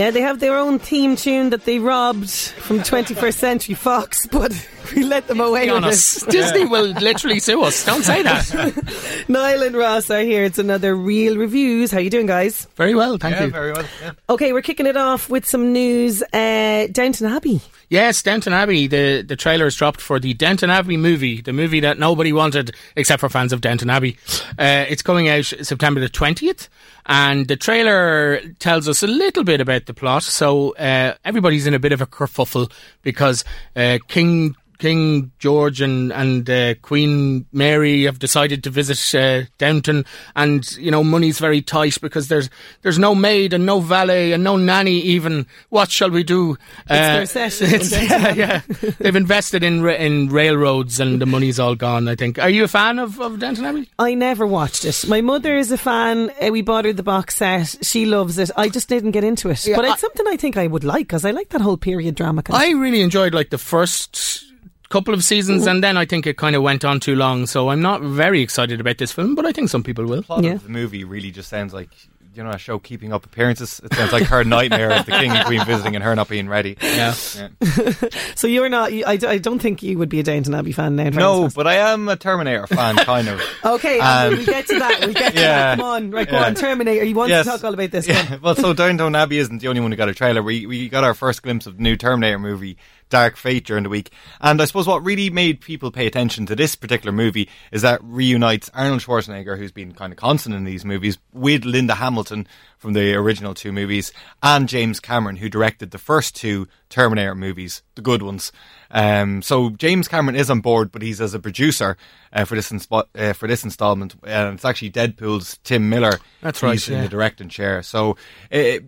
Yeah, they have their own theme tune that they robbed from 21st Century Fox, but we let them away Be with honest. it. Disney will literally sue us. Don't say that. Niall and Ross are here. It's another Real Reviews. How you doing, guys? Very well, thank Yeah, you. very well. Yeah. Okay, we're kicking it off with some news. Uh, Downton Abbey. Yes, Downton Abbey. The the trailer is dropped for the Downton Abbey movie, the movie that nobody wanted except for fans of Downton Abbey. Uh, it's coming out September the twentieth, and the trailer tells us a little bit about the plot. So uh, everybody's in a bit of a kerfuffle because uh, King. King George and and uh, Queen Mary have decided to visit uh, Downton, and you know money's very tight because there's there's no maid and no valet and no nanny. Even what shall we do? Uh, It's their set it's- yeah, yeah. They've invested in in railroads and the money's all gone. I think. Are you a fan of of Downton Abbey? I never watched it. My mother is a fan. Uh, we bought her the box set. She loves it. I just didn't get into it. Yeah, but it's I- something I think I would like because I like that whole period drama. Kind I really enjoyed like the first couple of seasons, and then I think it kind of went on too long. So I'm not very excited about this film, but I think some people will. The plot Yeah. of the movie really just sounds like you know a show keeping up appearances. It sounds like her nightmare of the king and queen visiting and her not being ready. Yeah. Yeah. So you're not. you- I, I don't think you would be a Downton Abbey fan now. No, but I am a Terminator fan, kind of. Okay, Um, we'll get to that. We'll get to yeah. that. Come on, right? Go Yeah. on, Terminator. You want Yes. to talk all about this? Go on. Yeah, well, so Downton Abbey isn't the only one who got a trailer. We we got our first glimpse of the new Terminator movie, Dark Fate, during the week. And I suppose what really made people pay attention to this particular movie is that reunites Arnold Schwarzenegger, who's been kind of constant in these movies, with Linda Hamilton from the original two movies, and James Cameron, who directed the first two Terminator movies, the good ones. Um, so James Cameron is on board, but he's as a producer uh, for this inspo- uh, for this installment, and it's actually Deadpool's Tim Miller. That's right, in yeah. the directing chair. So. It,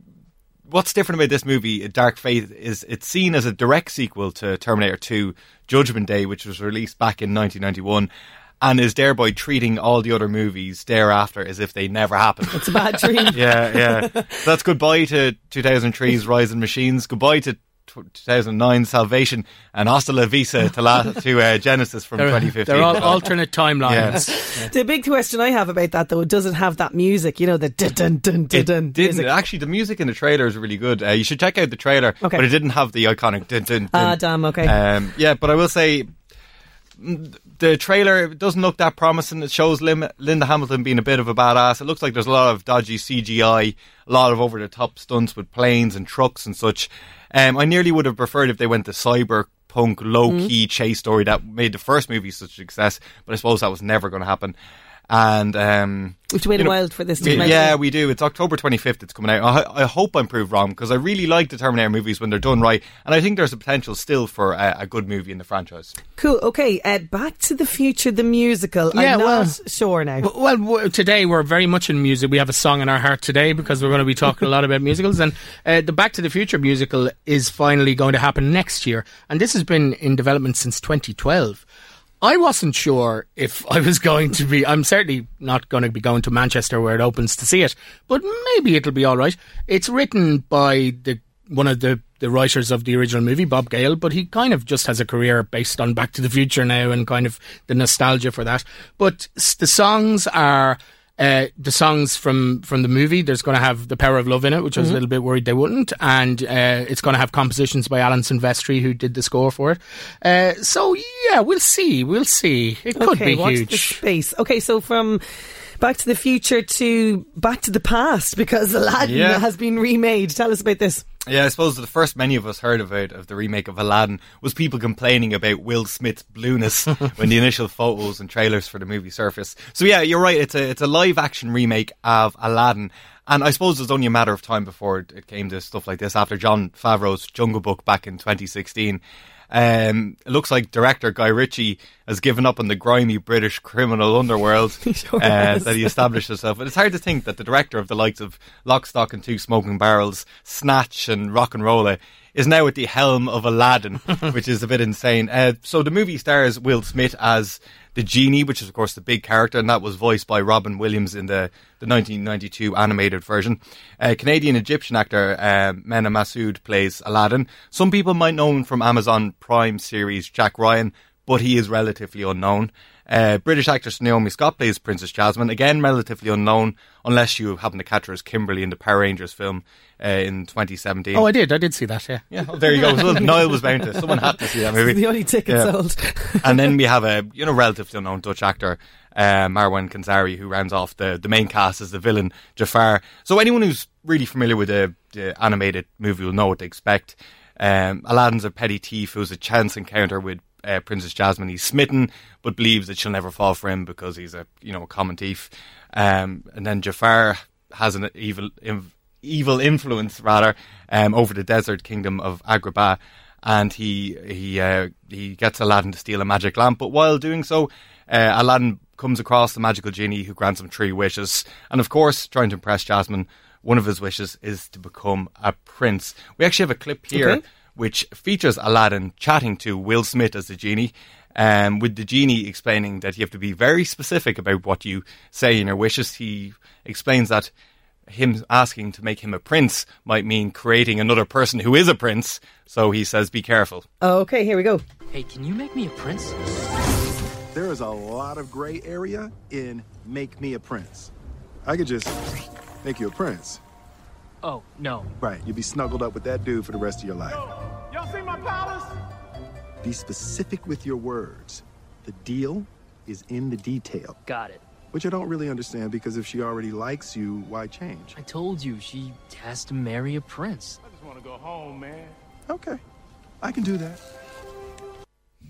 what's different about this movie, Dark Fate, is it's seen as a direct sequel to Terminator 2 Judgment Day, which was released back in 1991, and is thereby treating all the other movies thereafter as if they never happened. It's a bad dream. yeah, yeah. So that's goodbye to 2003's Rise of Machines, goodbye to 2009 Salvation, and hasta la visa to, la- to uh, Genisys from They're, 2015. they're all alternate timelines. The big question I have about that though, it does it have that music? You know, the dun dun dun dun It dun didn't. music. Actually, the music in the trailer is really good. Uh, you should check out the trailer, Okay. but it didn't have the iconic. Dun, dun, dun. Ah, damn. Okay. Um, yeah, but I will say the trailer doesn't look that promising. It shows Lim- Linda Hamilton being a bit of a badass. It looks like there's a lot of dodgy CGI, a lot of over the top stunts with planes and trucks and such. Um, I nearly would have preferred if they went the cyberpunk low key chase story that made the first movie such a success, but I suppose that was never going to happen. And um, we have to wait you a know, while for this to we- come out. yeah, we do. It's October 25th. It's coming out. I, I hope I'm proved wrong because I really like the Terminator movies when they're done right, and I think there's a potential still for a, a good movie in the franchise. Cool. Okay. Uh, Back to the Future, the musical. Yeah, I'm not well- sure now. Well, well, today we're very much in music. We have a song in our heart today because we're going to be talking a lot about musicals. And uh, the Back to the Future musical is finally going to happen next year. And this has been in development since 2012. I wasn't sure if I was going to be. I'm certainly not going to be going to Manchester where it opens to see it, but maybe it'll be all right. It's written by the one of the the writers of the original movie, Bob Gale, but he kind of just has a career based on Back to the Future now and kind of the nostalgia for that. But the songs are. Uh, the songs from from the movie, there's going to have "The Power of Love" in it, which I was a little bit worried they wouldn't, and uh, it's going to have compositions by Alan Silvestri, who did the score for it. Uh, so yeah, we'll see, we'll see. It could okay, be watch huge. the space. Okay, so from Back to the Future to Back to the Past because Aladdin Yeah. has been remade. Tell us about this. Yeah, I suppose the first many of us heard about of the remake of Aladdin was people complaining about Will Smith's blueness when the initial photos and trailers for the movie surfaced. So yeah, you're right. It's a it's a live action remake of Aladdin, and I suppose it was only a matter of time before it it came to stuff like this after Jon Favreau's Jungle Book back in 2016. Um, it looks like director Guy Ritchie has given up on the grimy British criminal underworld sure uh, that he established himself. But it's hard to think that the director of the likes of Lock, Stock and Two Smoking Barrels, Snatch and RocknRolla is now at the helm of Aladdin, which is a bit insane. Uh, so the movie stars Will Smith as the genie, which is of course the big character, and that was voiced by Robin Williams in the, the 1992 animated version. Uh, Canadian Egyptian actor uh, Mena Massoud plays Aladdin. Some people might know him from Amazon Prime series Jack Ryan, but he is relatively unknown. Uh, British actress Naomi Scott plays Princess Jasmine, again relatively unknown, unless you happen to catch her as Kimberly in the Power Rangers film uh, in 2017. Oh, I did, I did see that. Yeah. yeah, oh, there you go. So Niall was bound to. Someone had to see that movie. The only ticket Yeah. sold. and then we have a you know relatively unknown Dutch actor, uh, Marwan Kenzari, who rounds off the, the main cast as the villain Jafar. So anyone who's really familiar with the, the animated movie will know what to expect. Um, Aladdin's a petty thief who's a chance encounter with uh, Princess Jasmine. He's smitten, but believes that she'll never fall for him because he's a you know a common thief. Um, and then Jafar has an evil evil influence rather um, over the desert kingdom of Agrabah, and he he uh, he gets Aladdin to steal a magic lamp. But while doing so, uh, Aladdin comes across the magical genie who grants him three wishes, and of course, trying to impress Jasmine, one of his wishes is to become a prince. We actually have a clip here Okay. Which features Aladdin chatting to Will Smith as the genie. Um, with the genie explaining that you have to be very specific about what you say in your wishes, he explains that him asking to make him a prince might mean creating another person who is a prince. So he says, "Be careful." okay, here we go. Hey, can you make me a prince? There is a lot of gray area in Make Me a Prince. I could just make you a prince. Oh, no. Right, You'll be snuggled up with that dude for the rest of your life. Y'all see my palace? Be specific with your words. The deal is in the detail, Got it. which I don't really understand because if she already likes you, why change? I told you she has to marry a prince. I just want to go home, man. Okay, I can do that.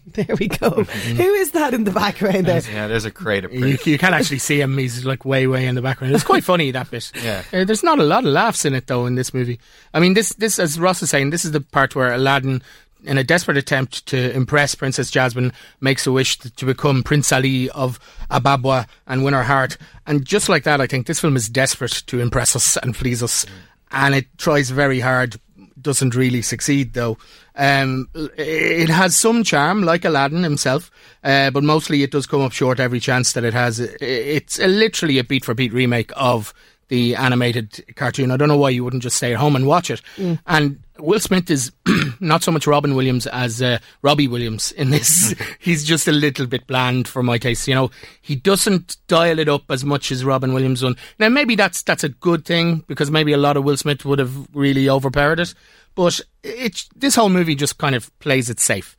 There we go. Who is that in the background there? Yeah, there's a creative You, prince. you can't actually see him. He's like way, way in the background. It's quite funny that bit. Yeah. Uh, there's not a lot of laughs in it though in this movie. I mean, this, this as Ross is saying, this is the part where Aladdin, in a desperate attempt to impress Princess Jasmine, makes a wish to, to become Prince Ali of Ababwa and win her heart. And just like that, I think this film is desperate to impress us and please us, and it tries very hard. Doesn't really succeed though. Um, it has some charm, like Aladdin himself, uh, but mostly it does come up short every chance that it has. It's a, literally a beat for beat remake of the animated cartoon. I don't know why you wouldn't just stay at home and watch it. And Will Smith is not so much Robin Williams as uh, Robbie Williams in this. He's just a little bit bland for my taste. You know, he doesn't dial it up as much as Robin Williams done. Now maybe that's that's a good thing because maybe a lot of Will Smith would have really overpowered it. But it this whole movie just kind of plays it safe.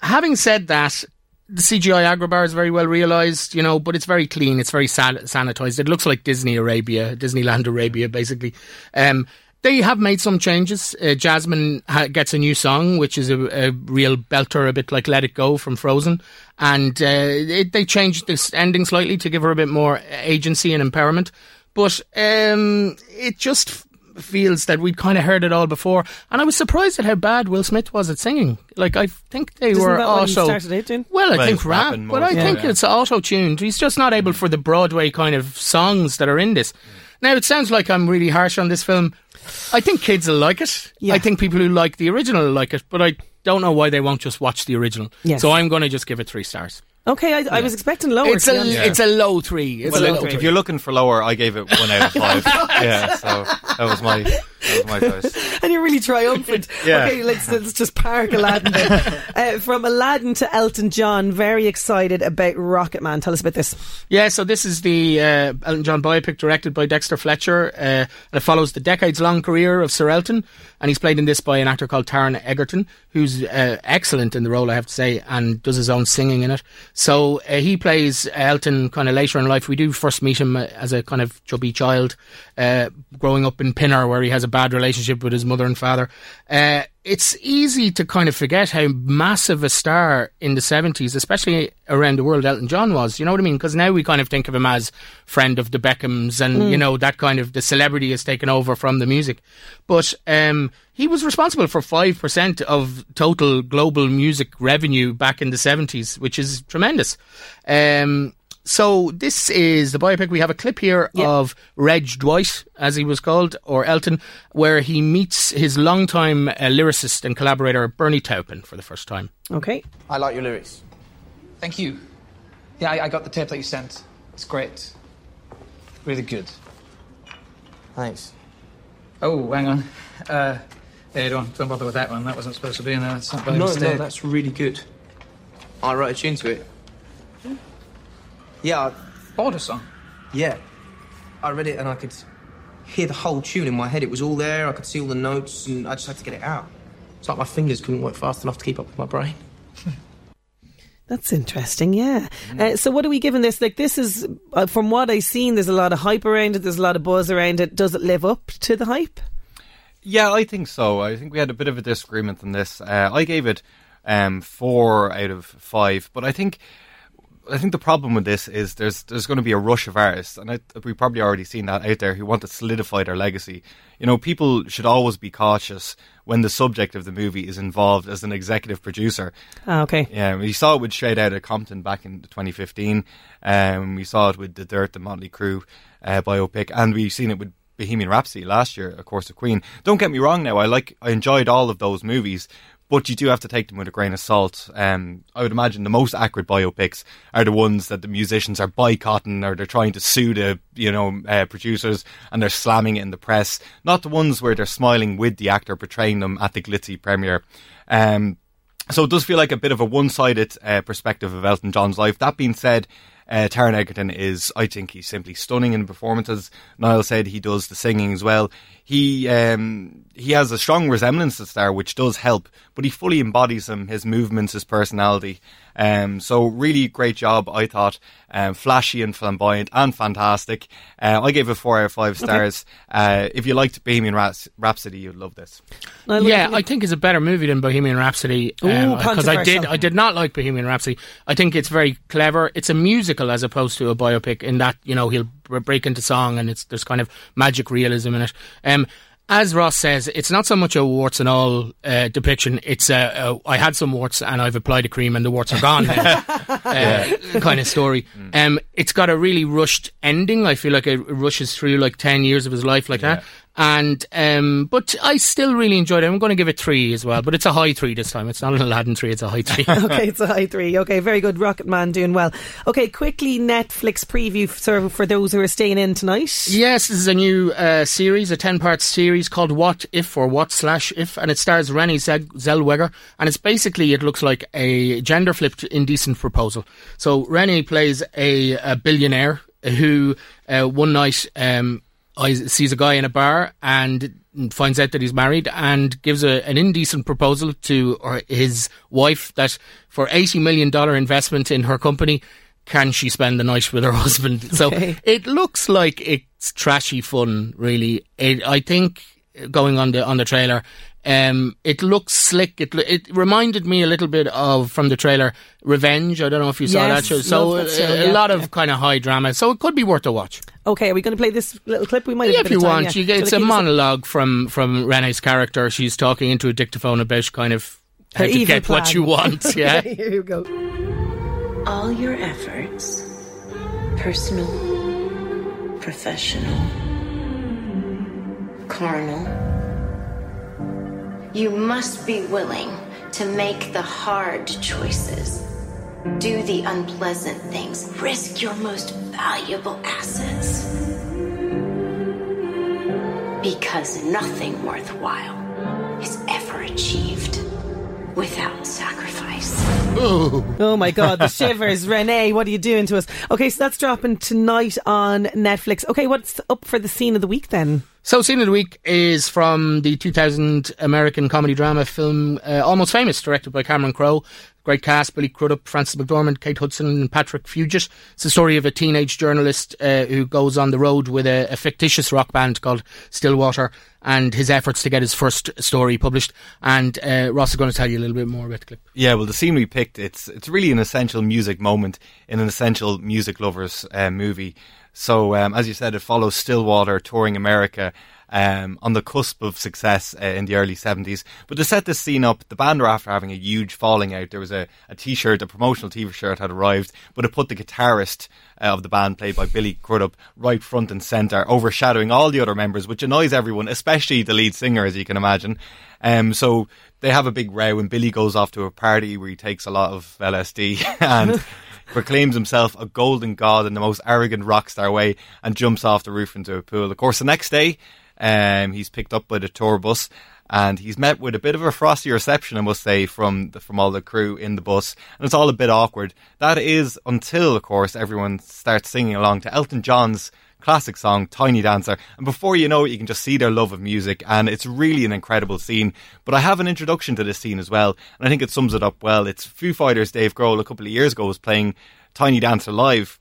Having said that, the CGI Agrabah is very well realised, you know, but it's very clean. It's very san- sanitized. It looks like Disney Arabia, Disneyland Arabia, basically. Um, they have made some changes. Uh, Jasmine ha- gets a new song, which is a, a real belter, a bit like "Let It Go" from Frozen, and uh, it, they changed this ending slightly to give her a bit more agency and empowerment. But um, it just feels that we'd kind of heard it all before, and I was surprised at how bad Will Smith was at singing. Like I think they Isn't were that what he also started out doing? well, I Well, think he's rap, but I so, think yeah. it's auto tuned. He's just not able for the Broadway kind of songs that are in this. Now it sounds like I'm really harsh on this film. I think kids will like it. Yeah. I think people who like the original will like it, but I don't know why they won't just watch the original. Yes. So I'm going to just give it three stars. Okay, I, I was expecting lower. It's a honest. it's a low three. It's Well, a if- low if three. you're looking for lower, I gave it one out of five. Oh, yeah, so that was my That was my choice. and you're really triumphant. Yeah. Okay, let's, let's just park Aladdin then. uh, from Aladdin to Elton John, very excited about Rocket Man. Tell us about this. Yeah, so this is the uh, Elton John biopic directed by Dexter Fletcher. Uh, and it follows the decades long career of Sir Elton. And he's played in this by an actor called Taron Egerton, who's uh, excellent in the role, I have to say, and does his own singing in it. So uh, he plays Elton kind of later in life. We do first meet him uh, as a kind of chubby child, uh, growing up in Pinner, where he has a bad relationship with his mother and father. Uh, it's easy to kind of forget how massive a star in the 70s, especially around the world, Elton John was. You know what I mean? Because now we kind of think of him as friend of the Beckhams and, you know, that kind of the celebrity has taken over from the music. But um, he was responsible for 5% of total global music revenue back in the 70s, which is tremendous. Um, so this is the biopic. We have a clip here of Reg Dwight, as he was called, or Elton, where he meets his longtime uh, lyricist and collaborator Bernie Taupin for the first time. Okay. I like your lyrics. Thank you. Yeah, I, I got the tape that you sent. It's great. Really good. Thanks. Oh, hang on. Uh, yeah, don't, don't bother with that one. That wasn't supposed to be in there. It's not by No, mistake. no, that's really good. I wrote a tune to it. Yeah, I, Border song. yeah. I read it and I could hear the whole tune in my head. It was all there. I could see all the notes, and I just had to get it out. It's like my fingers couldn't work fast enough to keep up with my brain. That's interesting, yeah. Uh, so, what are we giving this? Like, this is, uh, from what I've seen, there's a lot of hype around it, there's a lot of buzz around it. Does it live up to the hype? Yeah, I think so. I think we had a bit of a disagreement on this. Uh, I gave it um, four out of five, but I think I think the problem with this is there's there's going to be a rush of artists, and I, we've probably already seen that out there who want to solidify their legacy. You know, people should always be cautious when the subject of the movie is involved as an executive producer. Ah, okay. Yeah, we saw it with Straight Outta Compton back in 2015. Um, we saw it with The Dirt, the Motley Crue uh, biopic, and we've seen it with Bohemian Rhapsody last year, of course, of Queen. Don't get me wrong. Now, I like, I enjoyed all of those movies, but you do have to take them with a grain of salt. Um, I would imagine the most accurate biopics are the ones that the musicians are boycotting or they're trying to sue the you know uh, producers and they're slamming it in the press. Not the ones where they're smiling with the actor portraying them at the glitzy premiere. Um, so it does feel like a bit of a one-sided uh, perspective of Elton John's life. That being said, uh, Taron Egerton is, I think, he's simply stunning in performances. Niall said he does the singing as well. He um, he has a strong resemblance to Star, which does help, but he fully embodies him, his movements, his personality. Um, so really great job, I thought. Um, flashy and flamboyant and fantastic. Uh, I gave it four out of five stars. Uh, if you liked Bohemian Raps- Rhapsody, you'd love this. Niall, what yeah, do I think it's a better movie than Bohemian Rhapsody Ooh, because I did. I did not like Bohemian Rhapsody. I think it's very clever. It's a musical as opposed to a biopic in that you know he'll br- break into song and it's there's kind of magic realism in it. Um, as Ross says, it's not so much a warts and all uh, depiction. It's a, a I had some warts and I've applied a cream and the warts are gone now, uh, kind of story. Um, it's got a really rushed ending. I feel like it rushes through like ten years of his life like that. And um, but I still really enjoyed it. I'm going to give it three as well, but it's a high three this time. It's not an Aladdin three; it's a high three. okay, it's a high three. Okay, very good. Rocket Man doing well. Okay, quickly Netflix preview for, for those who are staying in tonight. Yes, this is a new uh, series, a 10 part series called What If or What Slash If, and it stars Renée Zeg- Zellweger. And it's basically, it looks like a gender flipped indecent proposal. So Renée plays a, a billionaire who uh, one night um, sees a guy in a bar and finds out that he's married and gives a, an indecent proposal to his wife that for $80 million investment in her company, can she spend the night with her husband? So it looks like it's trashy fun, really. It, I think going on the on the trailer, um, it looks slick. It it reminded me a little bit of from the trailer Revenge. I don't know if you saw Yes, that show. So that show, a, a yeah, lot of yeah. kind of high drama. So it could be worth a watch. Okay, are we going to play this little clip? We might have Yeah, if you time, want, yeah. you it's a wanna monologue from from Renee's character. She's talking into a dictaphone about kind of how to evil get what you want. Yeah. Okay, here you go. All your efforts, personal, professional, carnal, you must be willing to make the hard choices. Do the unpleasant things. Risk your most valuable assets. Because nothing worthwhile is ever achieved without sacrifice. Oh my God, the shivers. Renee, what are you doing to us? Okay, so that's dropping tonight on Netflix. Okay, what's up for the scene of the week then? So, scene of the week is from the 2000 American comedy drama film uh, Almost Famous, directed by Cameron Crowe. Great cast Billy Crudup, Frances McDormand, Kate Hudson, and Patrick Fugit. It's the story of a teenage journalist uh, who goes on the road with a, a, fictitious rock band called Stillwater and his efforts to get his first story published. And uh, Ross is going to tell you a little bit more about the clip. Yeah, well, the scene we picked, it's it's really an essential music moment in an essential music lovers uh, movie. So, um, as you said, it follows Stillwater touring America um, on the cusp of success uh, in the early 70s. But to set this scene up, the band were after having a huge falling out. There was a, a t-shirt, a promotional t-shirt had arrived, but it put the guitarist uh, of the band, played by Billy Crudup, right front and centre, overshadowing all the other members, which annoys everyone, especially the lead singer, as you can imagine. Um, so they have a big row, and Billy goes off to a party where he takes a lot of LSD and proclaims himself a golden god in the most arrogant rock star way and jumps off the roof into a pool. Of course, the next day, um, he's picked up by the tour bus and he's met with a bit of a frosty reception, I must say, from the, from all the crew in the bus, and it's all a bit awkward. That is until, of course, everyone starts singing along to Elton John's classic song Tiny Dancer, and before you know it, you can just see their love of music, and it's really an incredible scene. But I have an introduction to this scene as well, and I think it sums it up well. It's Foo Fighters' Dave Grohl a couple of years ago was playing Tiny Dancer live,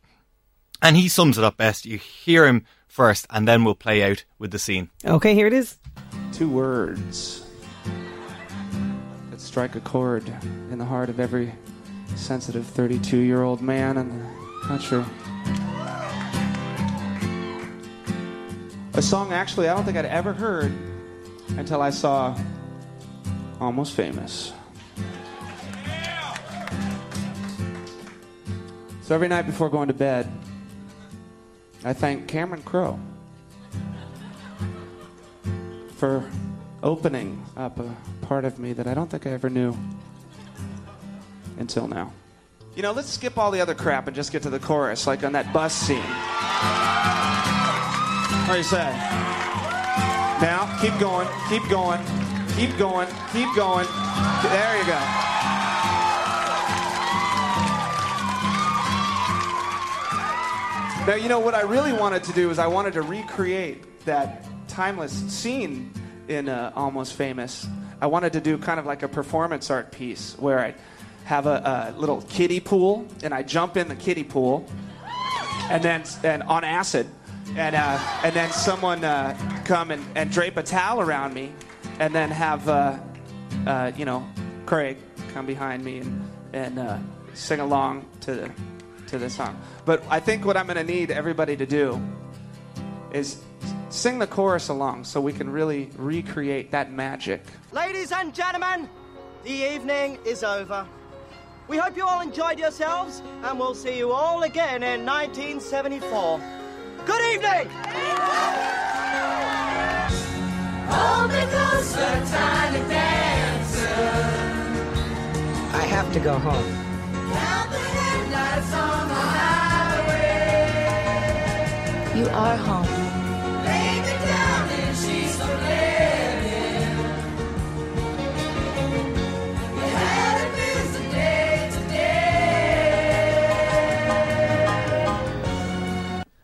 and he sums it up best. You hear him first, and then we'll play out with the scene. Okay, here it is. Two words that strike a chord in the heart of every sensitive 32 year old man in the country. A song actually I don't think I'd ever heard until I saw Almost Famous. So every night before going to bed, I thank Cameron Crowe for opening up a part of me that I don't think I ever knew until now. You know, let's skip all the other crap and just get to the chorus, like on that bus scene. You say? Now, keep going, keep going, keep going, keep going. There you go. Now, you know what I really wanted to do is I wanted to recreate that timeless scene in uh, Almost Famous. I wanted to do kind of like a performance art piece where I have a, a little kiddie pool and I jump in the kiddie pool and then and on acid and uh, and then someone uh, come and, and drape a towel around me and then have uh, uh, you know Craig come behind me and and uh, sing along to the to the song. But I think what I'm going to need everybody to do is sing the chorus along so we can really recreate that magic. Ladies and gentlemen, the evening is over. We hope you all enjoyed yourselves, and we'll see you all again in 1974. Good evening! Hold me closer, tiny dancer. I have to go home. Count the headlights on the highway. You are home.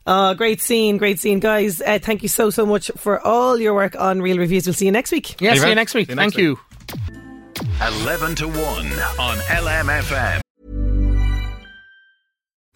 Today. Oh, great scene, great scene, guys. Uh, thank you so, so much for all your work on Real Reviews. We'll see you next week. Yeah, see you next week. See you next Thank you. 11 to 1 on LMFM.